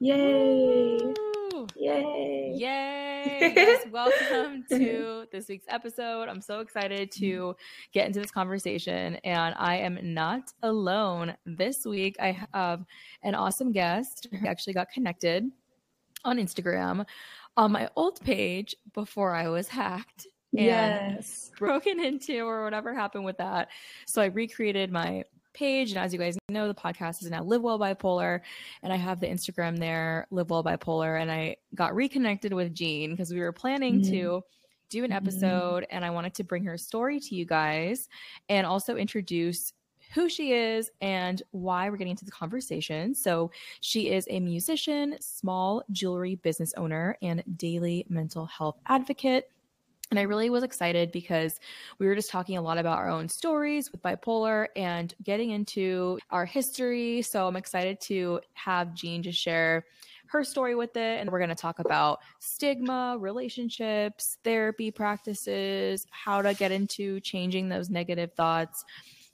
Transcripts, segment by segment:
Yay! Woo! Yay! Yay! Yes, welcome to this week's episode. I'm so excited to mm-hmm. get into this conversation, and I am not alone. This week, I have an awesome guest who mm-hmm. actually got connected on Instagram on my old page before I was hacked and Yes. broken into, or whatever happened with that. So I recreated my page, and as you guys know, the podcast is now Live Well Bipolar, and I have the Instagram there, Live Well Bipolar, and I got reconnected with Jean because we were planning Mhm. to do an Mhm. episode, and I wanted to bring her story to you guys, and also introduce who she is and why we're getting into the conversation. So, she is a musician, small jewelry business owner, and daily mental health advocate. And I really was excited because we were just talking a lot about our own stories with bipolar and getting into our history. So I'm excited to have Jean just share her story with it. And we're going to talk about stigma, relationships, therapy practices, how to get into changing those negative thoughts,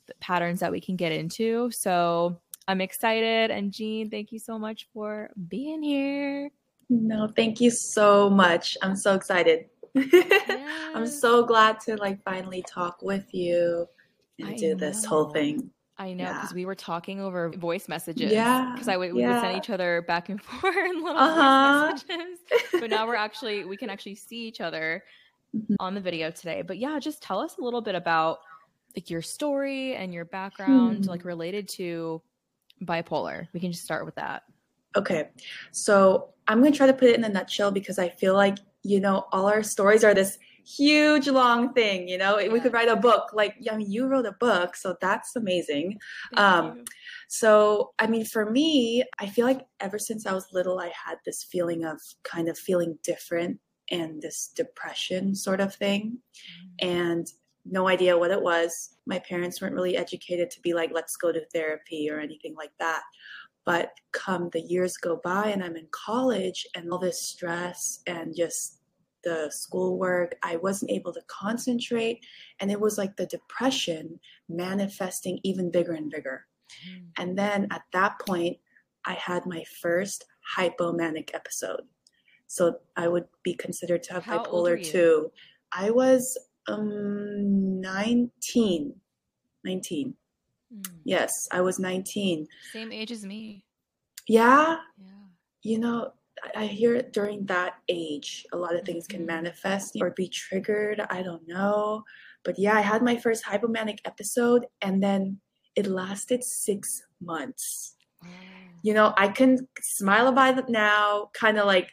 the patterns that we can get into. So I'm excited. And Jean, thank you so much for being here. No, thank you so much. I'm so excited. I'm so glad to like finally talk with you and I do this whole thing. I know Yeah. because we were talking over voice messages. Yeah, Because I would we would send each other back and forth little Uh-huh. voice messages. But now we're actually we can actually see each other Mhm. on the video today. But yeah, just tell us a little bit about like your story and your background, Hmm. like related to bipolar. We can just start with that. Okay, so I'm gonna try to put it in a nutshell because I feel like you know all our stories are this huge long thing. You know, we could write a book. Like, I mean, you wrote a book, so that's amazing. Thank Um, you. So, I mean, for me, I feel like ever since I was little, I had this feeling of kind of feeling different and this depression sort of thing, and no idea what it was. My parents weren't really educated to be like, let's go to therapy or anything like that. But come the years go by and I'm in college and all this stress and just the schoolwork, I wasn't able to concentrate. And it was like the depression manifesting even bigger and bigger. Mm. And then at that point, I had my first hypomanic episode. So I would be considered to have How bipolar? 2. I was um 19. 19. Mm. Yes, I was 19. Same age as me. Yeah, Yeah. you know, I hear during that age, a lot of things can Mhm. manifest or be triggered. I don't know. But yeah, I had my first hypomanic episode and then it lasted six months. Wow. you know i can smile about it now kind of like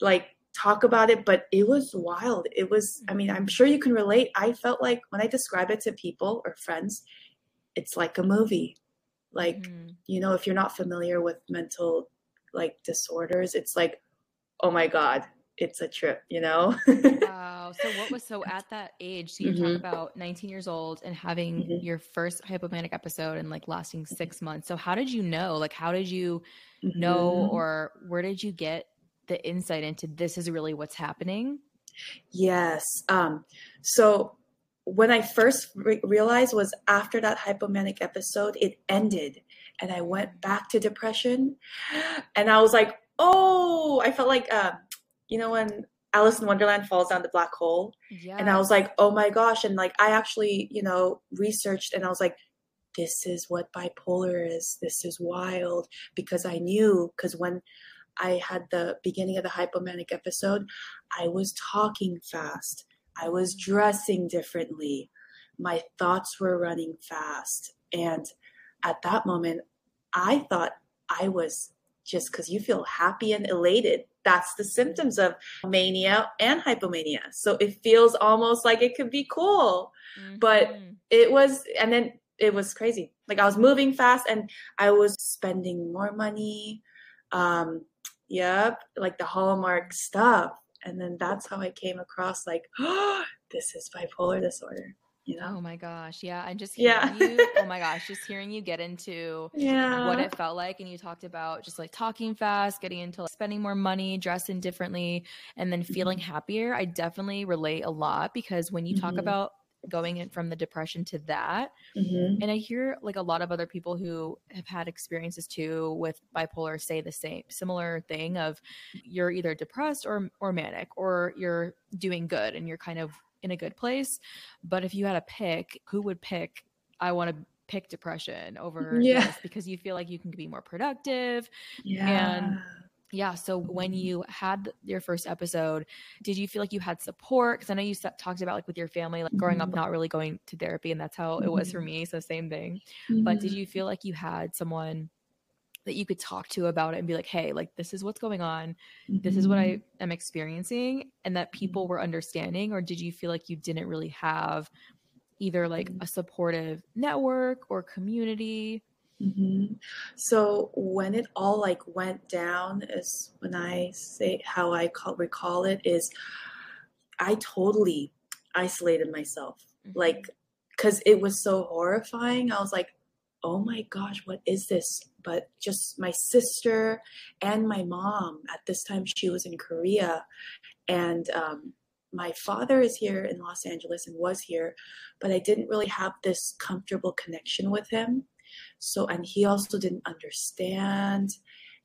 like talk about it but it was wild it was i mean i'm sure you can relate i felt like when i describe it to people or friends it's like a movie like Mhm. you know if you're not familiar with mental like disorders it's like oh my god it's a trip you know Wow. So what was so at that age? So you Mhm. talk about 19 years old and having Mhm. your first hypomanic episode and like lasting six months. So how did you know? Like how did you know Mhm. or where did you get the insight into this is really what's happening? Yes. Um, so when I first re- realized was after that hypomanic episode, it ended and I went back to depression. And I was like, oh, I felt like, uh, you know, when Alice in Wonderland falls down the black hole. Yeah. And I was like, oh my gosh. And like, I actually, you know, researched and I was like, this is what bipolar is. This is wild because I knew, because when I had the beginning of the hypomanic episode, I was talking fast. I was dressing differently. My thoughts were running fast. And at that moment, I thought I was just because you feel happy and elated. That's the symptoms of mania and hypomania. So it feels almost like it could be cool. but- Mhm. It was, and then it was crazy. Like I was moving fast and I was spending more money. Um, yep, like the Hallmark stuff. And then that's how I came across like, oh, this is bipolar disorder, you know? Oh my gosh. Yeah. And just hearing Yeah. you, oh my gosh, just hearing you get into yeah. what it felt like and you talked about just like talking fast getting into like, spending more money dressing differently and then feeling Mm-hmm. happier i definitely relate a lot because when you talk Mhm. about going in from the depression to that. Mhm. And I hear like a lot of other people who have had experiences too with bipolar say the same similar thing of you're either depressed or or manic or you're doing good and you're kind of in a good place. But if you had a pick, who would pick I want to pick depression over Yeah. because you feel like you can be more productive. Yeah. Yeah. So when you had your first episode, did you feel like you had support? Because I know you talked about like with your family, like growing up, Mhm. not really going to therapy, and that's how it was for Mhm. me. So same thing. But did Mhm. you feel like you had someone that you could talk to about it and be like, hey, like this is what's going on. This is what I am experiencing, and that people were understanding? Or did you feel like you didn't really have either like a supportive network or community? Mhm. So when it all like went down is when I say how I call, recall it is I totally isolated myself. Mhm. Like cuz it was so horrifying. I was like, "Oh my gosh, what is this?" But just my sister and my mom at this time she was in Korea and um my father is here in Los Angeles and was here, but I didn't really have this comfortable connection with him. So, and he also didn't understand.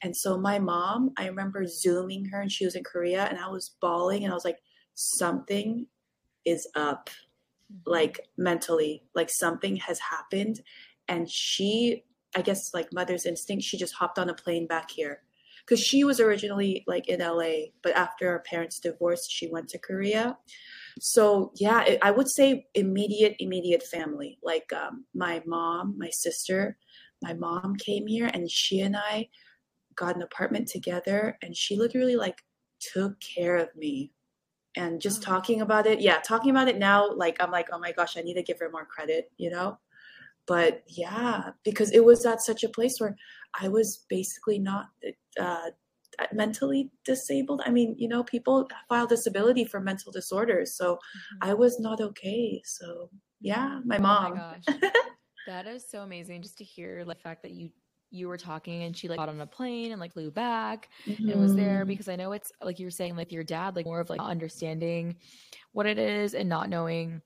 And so my mom, I remember zooming her and she was in Korea and I was bawling and I was like, something is up, Mhm. like mentally, like something has happened. And she, I guess, like mother's instinct, she just hopped on a plane back here. Because she was originally like in LA, but after our parents divorced, she went to Korea. So yeah, it, I would say immediate, immediate family. Like um, my mom, my sister, my mom came here, and she and I got an apartment together, and she literally like took care of me. And just Oh. talking about it, yeah, talking about it now, like I'm like, oh my gosh, I need to give her more credit, you know. But yeah, because it was at such a place where I was basically not uh, mentally disabled. I mean, you know, people file disability for mental disorders, so Mhm. I was not okay. So yeah, my Oh mom. my gosh. That is so amazing just to hear like, the fact that you you were talking and she like got on a plane and like flew back and was there Mhm. because I know it's like you were saying like your dad like more of like understanding what it is and not knowing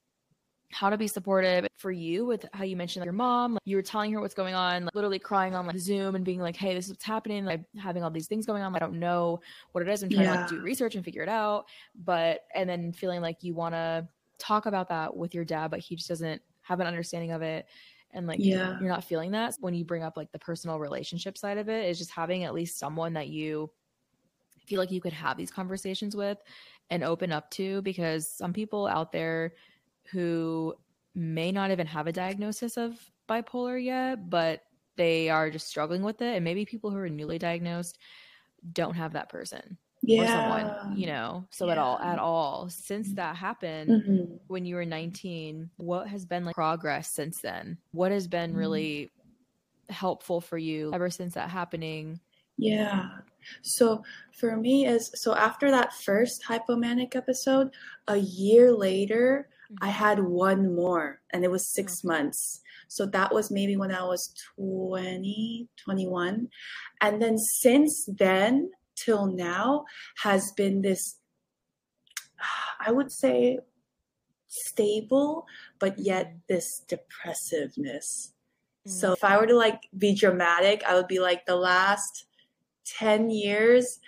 how to be supportive for you with how you mentioned like, your mom like, you were telling her what's going on like, literally crying on like zoom and being like hey this is what's happening like having all these things going on i don't know what it is i'm trying to like do research and figure it out but and then feeling like you want to talk about that with your dad but he just doesn't have an understanding of it and like Yeah. you're not feeling that when you bring up like the personal relationship side of it is just having at least someone that you feel like you could have these conversations with and open up to because some people out there who may not even have a diagnosis of bipolar yet but they are just struggling with it and maybe people who are newly diagnosed don't have that person or someone you know so at all at all since that happened Mhm. when you were 19 what has been like progress since then what has been Mm. really helpful for you ever since that happening Yeah. So for me is so after that first hypomanic episode, a year later, I mm-hmm. had one more and it was six months. So that was maybe when I was 20, 21. And then since then till now has been this, I would say, stable, but yet mm-hmm. this depressiveness. So mm. if I were to like be dramatic, I would be like the last 10 years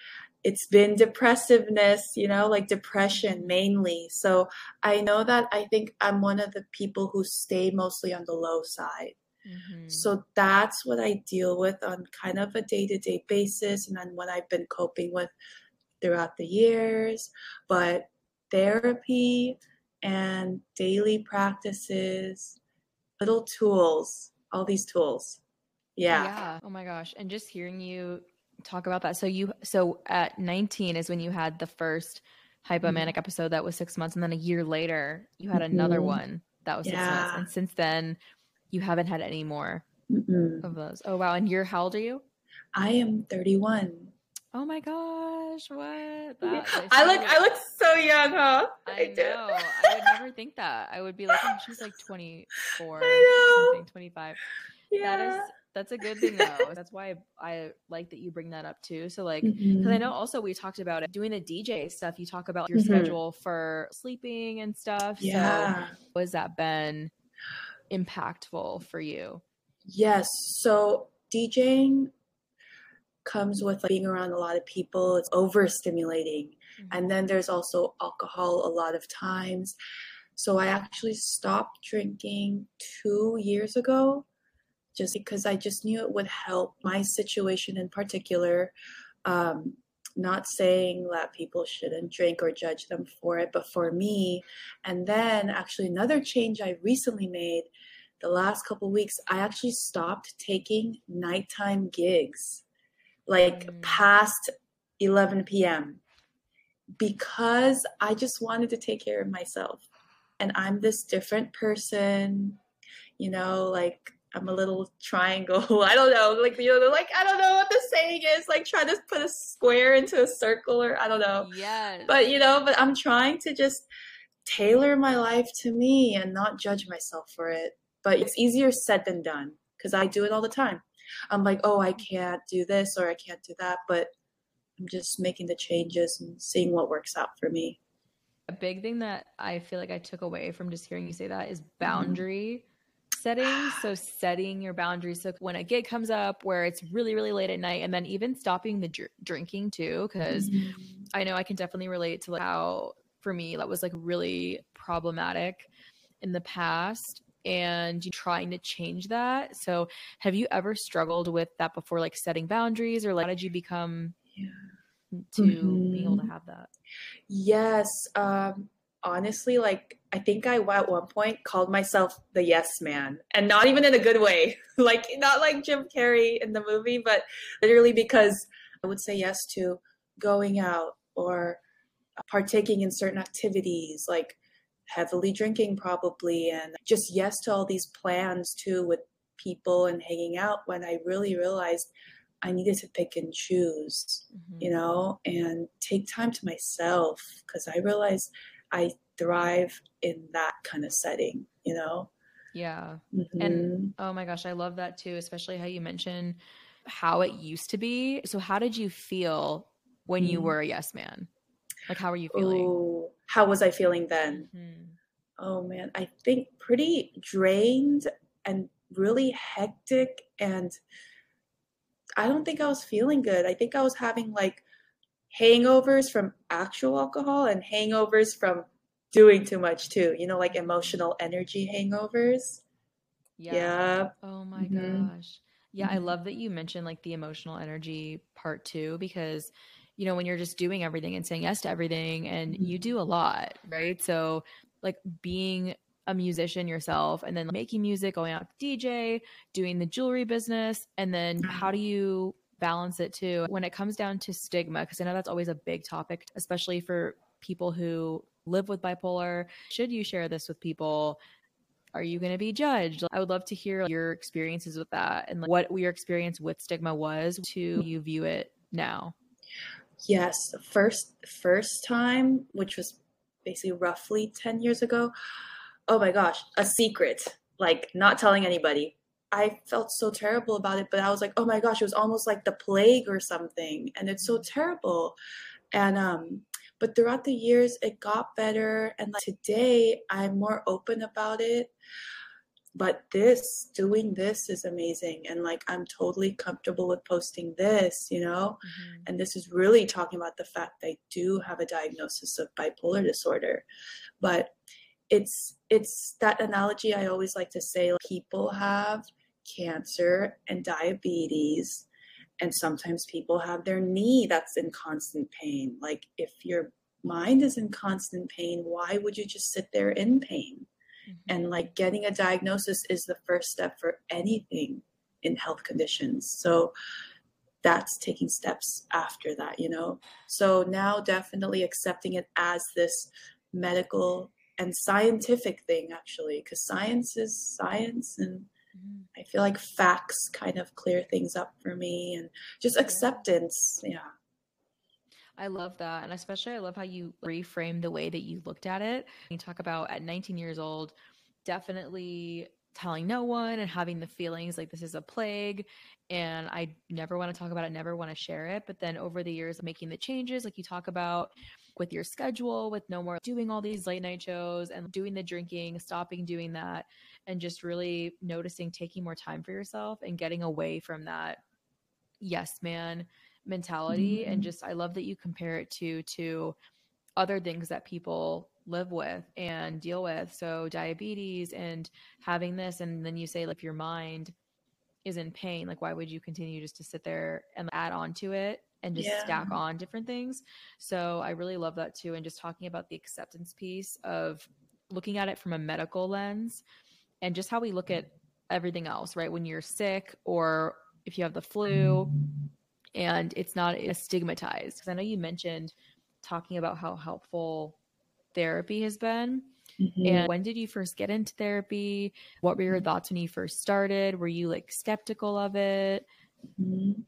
it's been depressiveness, you know, like depression mainly. So I know that I think I'm one of the people who stay mostly on the low side. Mhm. So that's what I deal with on kind of a day to day basis and then what I've been coping with throughout the years. But therapy and daily practices, little tools, all these tools. Yeah. Oh my gosh. And just hearing you talk about that. So you so at 19 is when you had the first hypomanic episode that was 6 months and then a year later you had another Mhm. one that was 6 months Yeah. and since then you haven't had any more Mm-mm. of those. Oh wow. And you're how old are you? I am 31. Oh my gosh. What? That I look I look so young, huh? I do. know. I would never think that. I would be like, oh, she's like 24 I know. something, 25. Yeah. That is That's a good thing though. That's why I, I, like that you bring that up too. So like, because mm-hmm. I know also we talked about it doing the DJ stuff. You talk about your mm-hmm. schedule for sleeping and stuff. Yeah. So has that been impactful for you? Yes. So DJing comes with like, being around a lot of people. It's overstimulating. Mm-hmm. And then there's also alcohol a lot of times. So I actually stopped drinking two years ago just because I just knew it would help my situation in particular. Um, not saying that people shouldn't drink or judge them for it, but for me, and then actually another change I recently made the last couple weeks, I actually stopped taking nighttime gigs like mm. past 11 p.m. because I just wanted to take care of myself. And I'm this different person, you know, like I'm a little triangle. I don't know. Like, you know, like, I don't know what the saying is. Like, try to put a square into a circle or I don't know. Yeah. But, you know, but I'm trying to just tailor my life to me and not judge myself for it. But it's easier said than done because I do it all the time. I'm like, oh, I can't do this or I can't do that. But I'm just making the changes and seeing what works out for me. A big thing that I feel like I took away from just hearing you say that is mm-hmm. boundary. Mm-hmm setting. So setting your boundaries. So when a gig comes up where it's really, really late at night, and then even stopping the dr- drinking too, because mm-hmm. I know I can definitely relate to like how for me that was like really problematic in the past and you trying to change that. So have you ever struggled with that before, like setting boundaries or like how did you become yeah. to mm-hmm. being able to mm-hmm. have that? Yes. Um, honestly, like I think I at one point called myself the yes man, and not even in a good way. like not like Jim Carrey in the movie, but literally because I would say yes to going out or partaking in certain activities, like heavily drinking probably, and just yes to all these plans too with people and hanging out. When I really realized I needed to pick and choose, mm-hmm. you know, and take time to myself because I realized I thrive in that kind of setting, you know? Yeah. Mm-hmm. And oh my gosh, I love that too, especially how you mentioned how it used to be. So, how did you feel when mm-hmm. you were a yes man? Like, how were you feeling? Oh, how was I feeling then? Mm-hmm. Oh man, I think pretty drained and really hectic. And I don't think I was feeling good. I think I was having like hangovers from actual alcohol and hangovers from doing too much too. You know, like emotional energy hangovers. Yeah. yeah. Oh my mm-hmm. gosh. Yeah, I mm-hmm. love that you mentioned like the emotional energy part too, because you know, when you're just doing everything and saying yes to everything and you do a lot, right? So like being a musician yourself and then making music, going out to DJ, doing the jewelry business, and then how do you balance it too. When it comes down to stigma because i know that's always a big topic especially for people who live with bipolar should you share this with people? Are you going to be judged? I would love to hear your experiences with that and like, what your experience with stigma was. To you view it now? Yes. First first time which was basically roughly 10 years ago. Oh my gosh. A secret. Like not telling anybody I felt so terrible about it, but I was like, oh my gosh, it was almost like the plague or something. And it's so terrible. And um, but throughout the years it got better. And like today I'm more open about it. But this, doing this is amazing. And like I'm totally comfortable with posting this, you know? Mm-hmm. And this is really talking about the fact that I do have a diagnosis of bipolar disorder. But it's it's that analogy I always like to say like, people have cancer and diabetes and sometimes people have their knee that's in constant pain like if your mind is in constant pain why would you just sit there in pain mm-hmm. and like getting a diagnosis is the first step for anything in health conditions so that's taking steps after that you know so now definitely accepting it as this medical and scientific thing actually because science is science and. Mm-hmm. I feel like facts kind of clear things up for me and just acceptance. Yeah. I love that. And especially, I love how you reframe the way that you looked at it. You talk about at 19 years old, definitely telling no one and having the feelings like this is a plague and I never want to talk about it, never want to share it. But then over the years, making the changes, like you talk about with your schedule, with no more doing all these late night shows and doing the drinking, stopping doing that, and just really noticing taking more time for yourself and getting away from that yes man mentality. Mm-hmm. And just, I love that you compare it to, to, other things that people live with and deal with. So diabetes and having this, and then you say, like, your mind is in pain, like, why would you continue just to sit there and add on to it and just yeah. stack on different things? So I really love that too. And just talking about the acceptance piece of looking at it from a medical lens and just how we look at everything else, right? When you're sick or if you have the flu and it's not stigmatized. Because I know you mentioned talking about how helpful therapy has been. Mm-hmm. And when did you first get into therapy? What were your mm-hmm. thoughts when you first started? Were you like skeptical of it? Mm-hmm.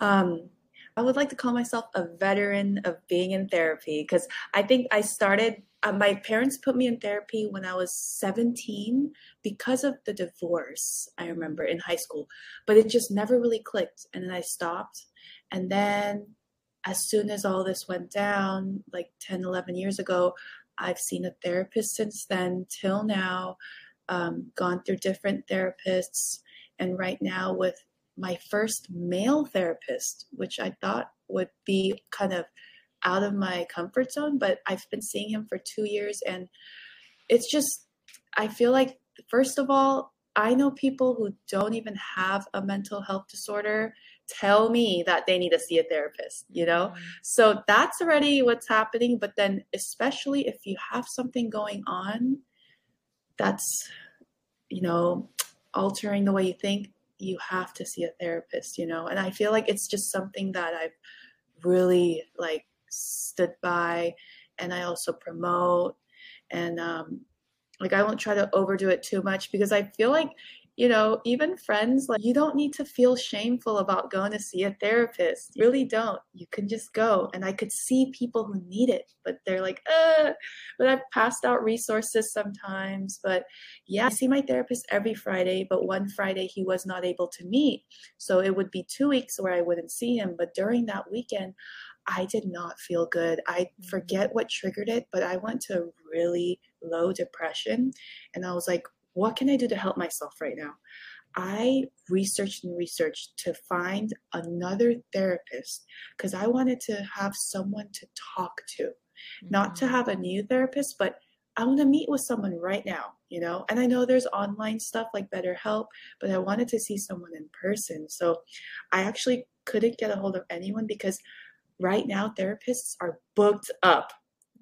Um, I would like to call myself a veteran of being in therapy because I think I started. Uh, my parents put me in therapy when I was 17 because of the divorce, I remember in high school, but it just never really clicked. And then I stopped. And then as soon as all this went down, like 10, 11 years ago, I've seen a therapist since then till now, um, gone through different therapists, and right now with my first male therapist, which I thought would be kind of out of my comfort zone, but I've been seeing him for two years, and it's just, I feel like, first of all, I know people who don't even have a mental health disorder tell me that they need to see a therapist, you know? Mm-hmm. So that's already what's happening. But then, especially if you have something going on that's, you know, altering the way you think, you have to see a therapist, you know? And I feel like it's just something that I've really like stood by and I also promote. And, um, like I won't try to overdo it too much because I feel like you know, even friends, like you don't need to feel shameful about going to see a therapist. You really don't. You can just go. And I could see people who need it, but they're like, uh, but I've passed out resources sometimes. But yeah, I see my therapist every Friday, but one Friday he was not able to meet. So it would be two weeks where I wouldn't see him. But during that weekend, I did not feel good. I mm-hmm. forget what triggered it, but I went to really low depression. And I was like, what can I do to help myself right now? I researched and researched to find another therapist because I wanted to have someone to talk to, mm-hmm. not to mm-hmm. have a new therapist, but I want to meet with someone right now, you know? And I know there's online stuff like BetterHelp, but I wanted to see someone in person. So I actually couldn't get a hold of anyone because right now therapists are booked up.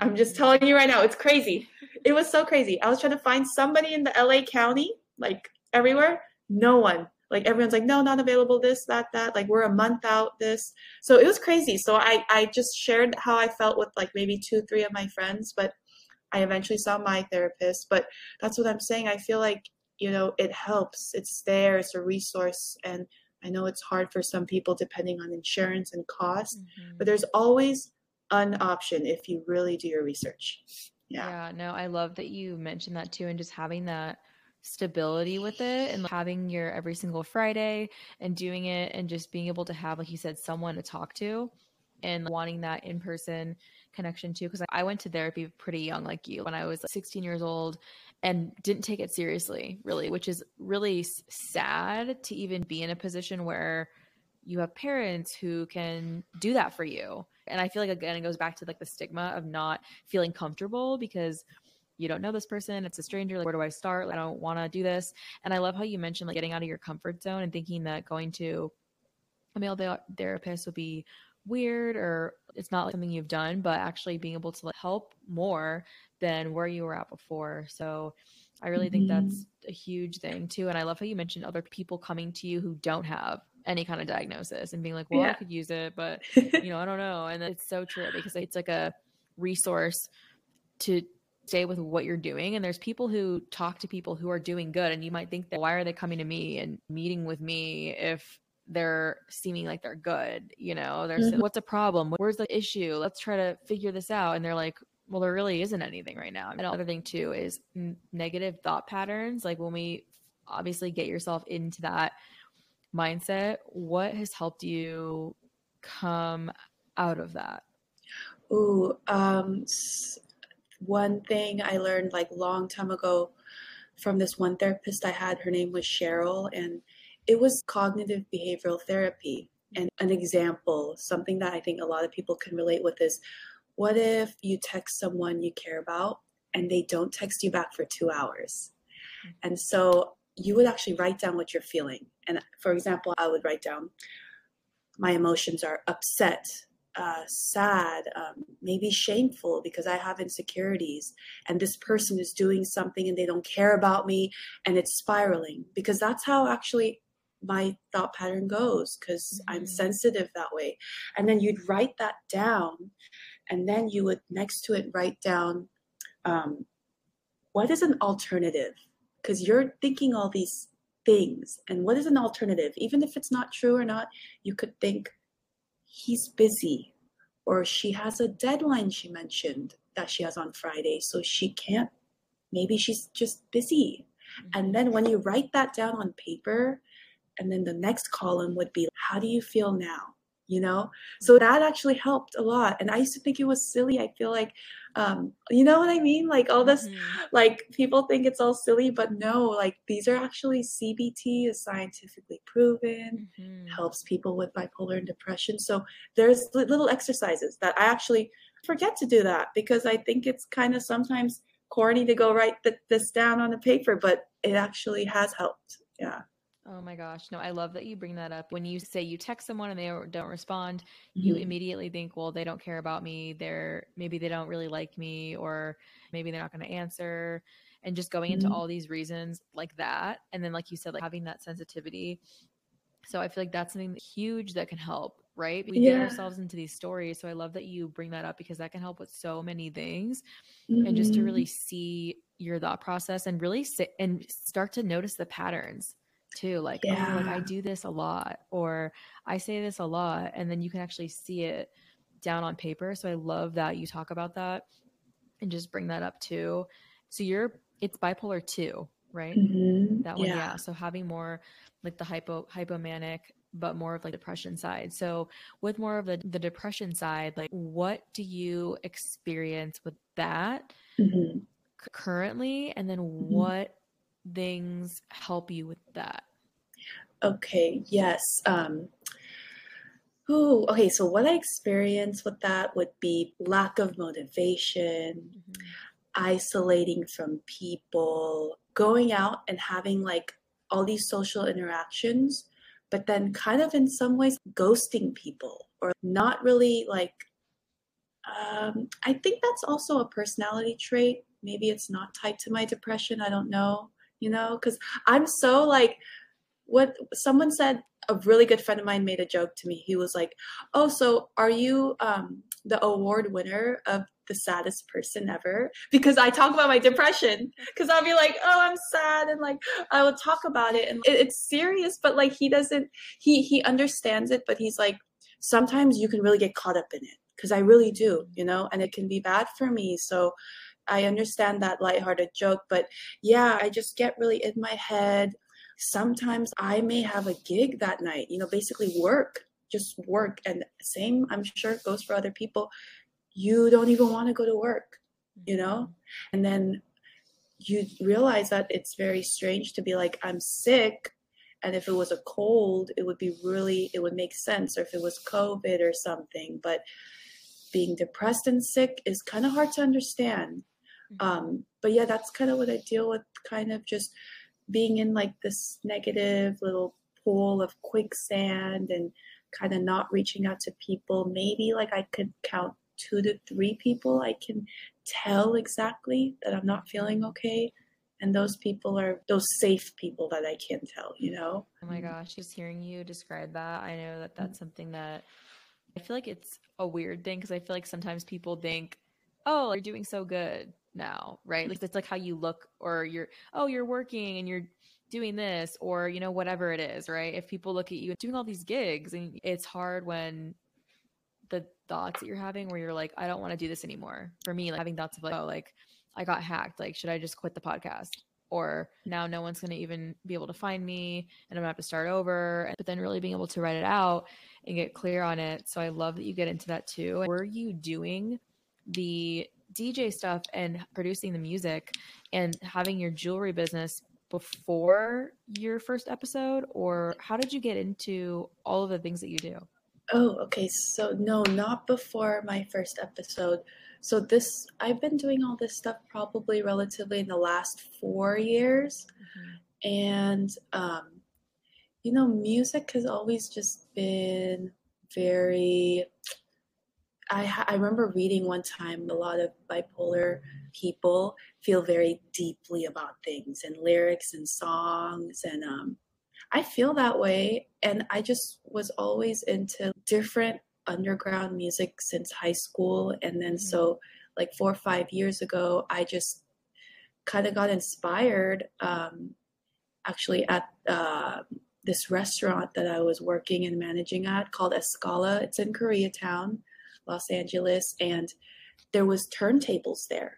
I'm just telling you right now, it's crazy. It was so crazy. I was trying to find somebody in the LA County, like everywhere, no one. Like everyone's like, no, not available. This, that, that. Like we're a month out. This. So it was crazy. So I, I just shared how I felt with like maybe two, three of my friends, but I eventually saw my therapist. But that's what I'm saying. I feel like you know it helps. It's there. It's a resource, and I know it's hard for some people depending on insurance and cost, mm-hmm. but there's always an option if you really do your research. Yeah. Yeah. No, I love that you mentioned that too, and just having that stability with it and having your every single Friday and doing it and just being able to have, like you said, someone to talk to and wanting that in person connection too. Cause I went to therapy pretty young, like you, when I was 16 years old and didn't take it seriously, really, which is really sad to even be in a position where you have parents who can do that for you. And I feel like again it goes back to like the stigma of not feeling comfortable because you don't know this person, it's a stranger, like where do I start? Like, I don't want to do this. And I love how you mentioned like getting out of your comfort zone and thinking that going to a male therapist would be weird or it's not like something you've done, but actually being able to like, help more than where you were at before. So I really mm-hmm. think that's a huge thing too. And I love how you mentioned other people coming to you who don't have any kind of diagnosis and being like, well, yeah. I could use it, but you know, I don't know. And it's so true because it's like a resource to stay with what you're doing. And there's people who talk to people who are doing good. And you might think that why are they coming to me and meeting with me if they're seeming like they're good? You know, there's mm-hmm. what's a problem? Where's the issue? Let's try to figure this out. And they're like, well, there really isn't anything right now. And another thing too is negative thought patterns. Like when we obviously get yourself into that mindset. What has helped you come out of that? Ooh, um, one thing I learned like long time ago from this one therapist I had, her name was Cheryl, and it was cognitive behavioral therapy. And an example, something that I think a lot of people can relate with is what if you text someone you care about and they don't text you back for two hours? Mm. And so you would actually write down what you're feeling. And for example, I would write down my emotions are upset, uh, sad, um, maybe shameful because I have insecurities, and this person is doing something and they don't care about me, and it's spiraling because that's how actually my thought pattern goes because mm-hmm. I'm sensitive that way. And then you'd write that down, and then you would next to it write down um, what is an alternative because you're thinking all these things and what is an alternative even if it's not true or not you could think he's busy or she has a deadline she mentioned that she has on Friday so she can't maybe she's just busy mm-hmm. and then when you write that down on paper and then the next column would be how do you feel now? You know? So that actually helped a lot and i used to think it was silly. I feel like um you know what i mean? Like all this mm-hmm. like people think it's all silly but no like these are actually cbt is scientifically proven mm-hmm. helps people with bipolar and depression. So there's little exercises that i actually forget to do that because i think it's kind of sometimes corny to go write this down on a paper but it actually has helped. Yeah Oh my gosh. No, I love that you bring that up. When you say you text someone and they don't respond, mm-hmm. you immediately think, well, they don't care about me. They're maybe they don't really like me, or maybe they're not going to answer. And just going mm-hmm. into all these reasons like that. And then, like you said, like having that sensitivity. So I feel like that's something huge that can help, right? We yeah. get ourselves into these stories. So I love that you bring that up because that can help with so many things. Mm-hmm. And just to really mm-hmm. see your thought process and really sit and start to notice the patterns too like yeah. oh like i do this a lot or i say this a lot and then you can actually see it down on paper so i love that you talk about that and just bring that up too so you're it's bipolar 2 right mm-hmm. that one yeah. yeah so having more like the hypo hypomanic but more of like depression side so with more of the, the depression side like what do you experience with that mm-hmm. currently and then mm-hmm. what things help you with that? Okay, yes. Um, oh, okay. So, what I experienced with that would be lack of motivation, mm-hmm. isolating from people, going out and having like all these social interactions, but then kind of in some ways ghosting people or not really like. Um, I think that's also a personality trait. Maybe it's not tied to my depression. I don't know you know, because I'm so like, what someone said, a really good friend of mine made a joke to me. He was like, Oh, so are you um, the award winner of the saddest person ever? Because I talk about my depression. Because I'll be like, Oh, I'm sad. And like, I will talk about it. And it, it's serious, but like, he doesn't, he, he understands it, but he's like, sometimes you can really get caught up in it. Because I really do, you know, and it can be bad for me. So, I understand that lighthearted joke, but yeah, I just get really in my head. Sometimes I may have a gig that night, you know, basically work, just work. And same, I'm sure it goes for other people. You don't even want to go to work, you know? Mm-hmm. And then you realize that it's very strange to be like, I'm sick. And if it was a cold, it would be really, it would make sense. Or if it was COVID or something. But being depressed and sick is kind of hard to understand. Mm-hmm. Um, but yeah, that's kind of what I deal with, kind of just being in like this negative little pool of quicksand and kind of not reaching out to people. Maybe like I could count two to three people I can tell exactly that I'm not feeling okay. And those people are those safe people that I can tell, you know? Oh my gosh, just hearing you describe that, I know that that's something that I feel like it's a weird thing because I feel like sometimes people think, oh, you're doing so good now, right? Like it's like how you look or you're oh, you're working and you're doing this or you know whatever it is, right? If people look at you doing all these gigs and it's hard when the thoughts that you're having where you're like I don't want to do this anymore. For me, like having thoughts of like oh, like I got hacked, like should I just quit the podcast? or now no one's going to even be able to find me and I'm going to have to start over. But then really being able to write it out and get clear on it. So I love that you get into that too. Were you doing the DJ stuff and producing the music and having your jewelry business before your first episode or how did you get into all of the things that you do? Oh, okay. So no, not before my first episode. So this I've been doing all this stuff probably relatively in the last 4 years. Mm-hmm. And um you know, music has always just been very I, I remember reading one time a lot of bipolar people feel very deeply about things and lyrics and songs and um, i feel that way. And i just was always into different underground music since high school. And then mm-hmm. so like four or five years ago i just kind of got inspired um, actually at uh, this restaurant that i was working and managing at called escala. It's in koreatown Los Angeles, and there was turntables there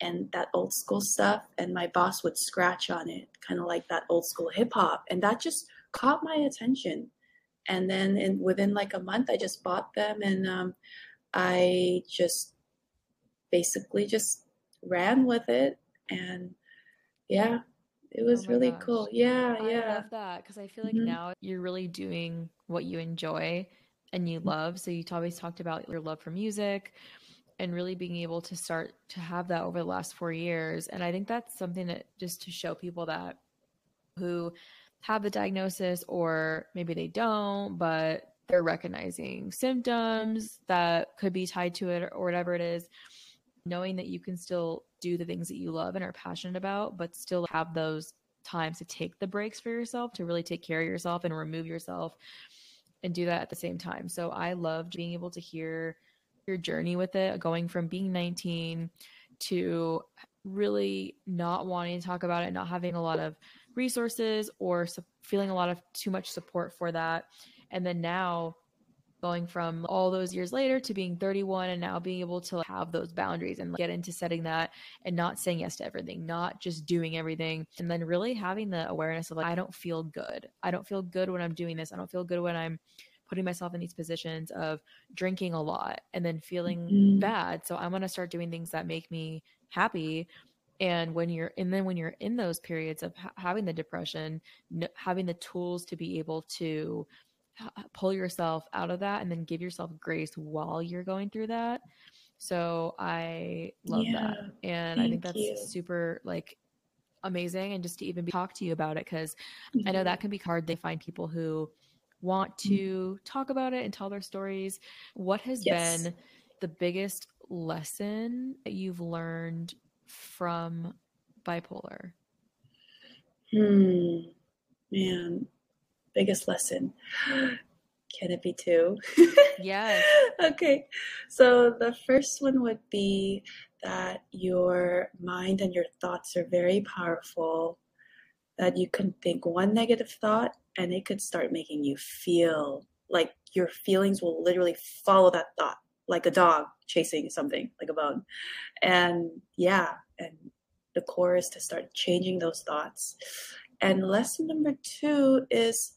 and that old school stuff and my boss would scratch on it kind of like that old school hip hop and that just caught my attention and then in within like a month i just bought them and um, i just basically just ran with it and yeah it was oh really gosh. cool yeah I yeah i love that because i feel like mm-hmm. now you're really doing what you enjoy and you love. So you always talked about your love for music and really being able to start to have that over the last four years. And I think that's something that just to show people that who have the diagnosis or maybe they don't, but they're recognizing symptoms that could be tied to it or whatever it is, knowing that you can still do the things that you love and are passionate about, but still have those times to take the breaks for yourself, to really take care of yourself and remove yourself and do that at the same time. So I loved being able to hear your journey with it, going from being 19 to really not wanting to talk about it, not having a lot of resources or su- feeling a lot of too much support for that. And then now going from all those years later to being 31 and now being able to have those boundaries and get into setting that and not saying yes to everything, not just doing everything. And then really having the awareness of like, I don't feel good. I don't feel good when I'm doing this. I don't feel good when I'm putting myself in these positions of drinking a lot and then feeling mm-hmm. bad. So I'm going to start doing things that make me happy and when you're and then when you're in those periods of ha- having the depression having the tools to be able to pull yourself out of that and then give yourself grace while you're going through that. So I love yeah, that. And I think that's you. super like amazing and just to even be, talk to you about it because mm-hmm. I know that can be hard. They find people who want mm-hmm. to mm-hmm. talk about it and tell their stories. What has yes. been the biggest lesson that you've learned from bipolar? Hmm. Man, biggest lesson. Can it be two? yes. okay. So the first one would be that your mind and your thoughts are very powerful, that you can think one negative thought and it could start making you feel like your feelings will literally follow that thought, like a dog chasing something, like a bone. And yeah, and the core is to start changing those thoughts. And lesson number two is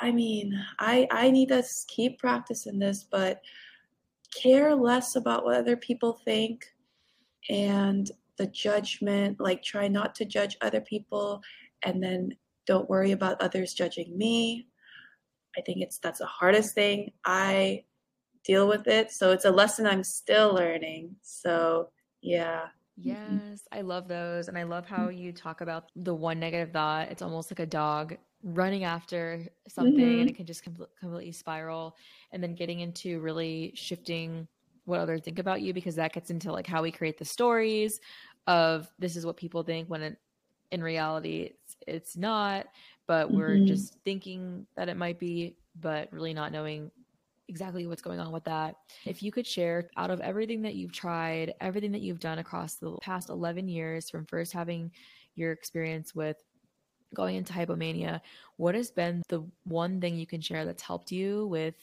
I mean, I I need to keep practicing this, but care less about what other people think and the judgment, like try not to judge other people and then don't worry about others judging me. I think it's that's the hardest thing. I deal with it. So it's a lesson I'm still learning. So, yeah. Yes, I love those. And I love how you talk about the one negative thought. It's almost like a dog running after something mm-hmm. and it can just com- completely spiral and then getting into really shifting what others think about you because that gets into like how we create the stories of this is what people think when it, in reality it's it's not but we're mm-hmm. just thinking that it might be but really not knowing exactly what's going on with that. If you could share out of everything that you've tried, everything that you've done across the past 11 years from first having your experience with going into hypomania, what has been the one thing you can share that's helped you with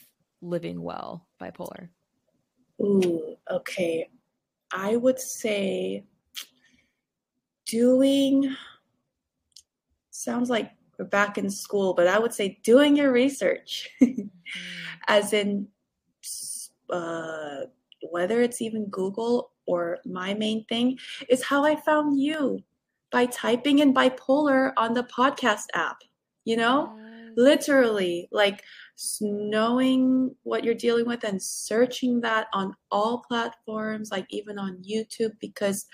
living well bipolar? Ooh, okay. I would say doing sounds like we're back in school, but I would say doing your research, mm-hmm. as in uh, whether it's even Google or my main thing is how I found you by typing in bipolar on the podcast app. You know, literally, like knowing what you're dealing with and searching that on all platforms, like even on YouTube, because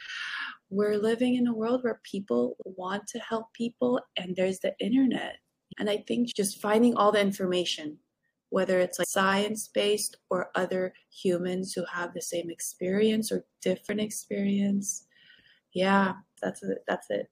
we're living in a world where people want to help people and there's the internet. And I think just finding all the information, whether it's like science based or other humans who have the same experience or different experience. Yeah, that's it. That's it.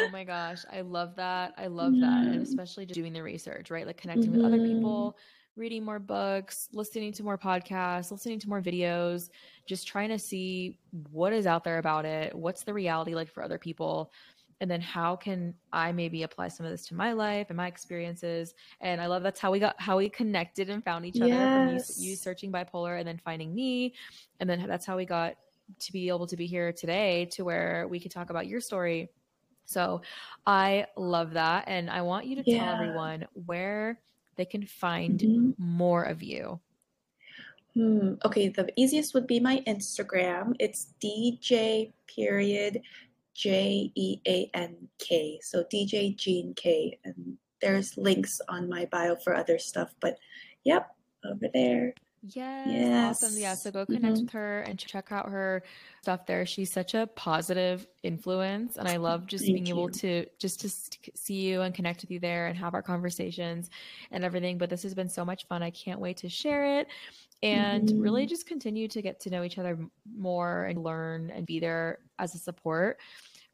oh my gosh, I love that. I love that. And especially just doing the research, right? Like connecting mm-hmm. with other mm-hmm. people, reading more books, listening to more podcasts, listening to more videos, just trying to see what is out there about it, what's the reality like for other people, and then how can I maybe apply some of this to my life and my experiences. And I love that's how we got how we connected and found each other yes. you, you searching bipolar and then finding me, and then that's how we got to be able to be here today to where we could talk about your story. So I love that. And I want you to yeah. tell everyone where they can find mm-hmm. more of you? Hmm. Okay, the easiest would be my Instagram. It's DJ period J E A N K. So DJ Jean K. And there's links on my bio for other stuff. But yep, over there. Yes, yes. Awesome. Yeah. So go connect mm-hmm. with her and check out her stuff there. She's such a positive influence. And I love just Thank being you. able to just to see you and connect with you there and have our conversations and everything. But this has been so much fun. I can't wait to share it and mm-hmm. really just continue to get to know each other more and learn and be there as a support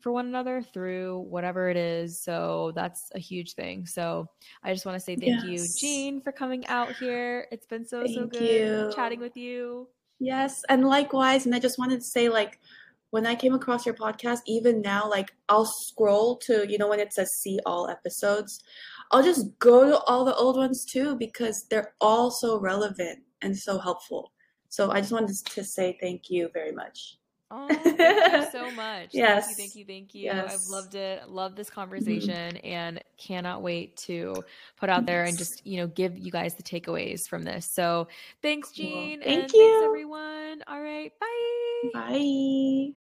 for one another through whatever it is. So that's a huge thing. So I just want to say thank yes. you, Jean, for coming out here. It's been so, thank so good you. chatting with you. Yes. And likewise. And I just wanted to say, like, when I came across your podcast, even now, like, I'll scroll to, you know, when it says see all episodes, I'll just go to all the old ones too because they're all so relevant and so helpful. So I just wanted to say thank you very much. Oh, thank you so much. yes. Thank you, thank you, thank you. Yes. I've loved it. Love this mm-hmm. conversation mm-hmm. and cannot wait to put out there and just, you know, give you guys the takeaways from this. So thanks, Jean. Well, thank you. Thanks, everyone. All right. Bye. Bye.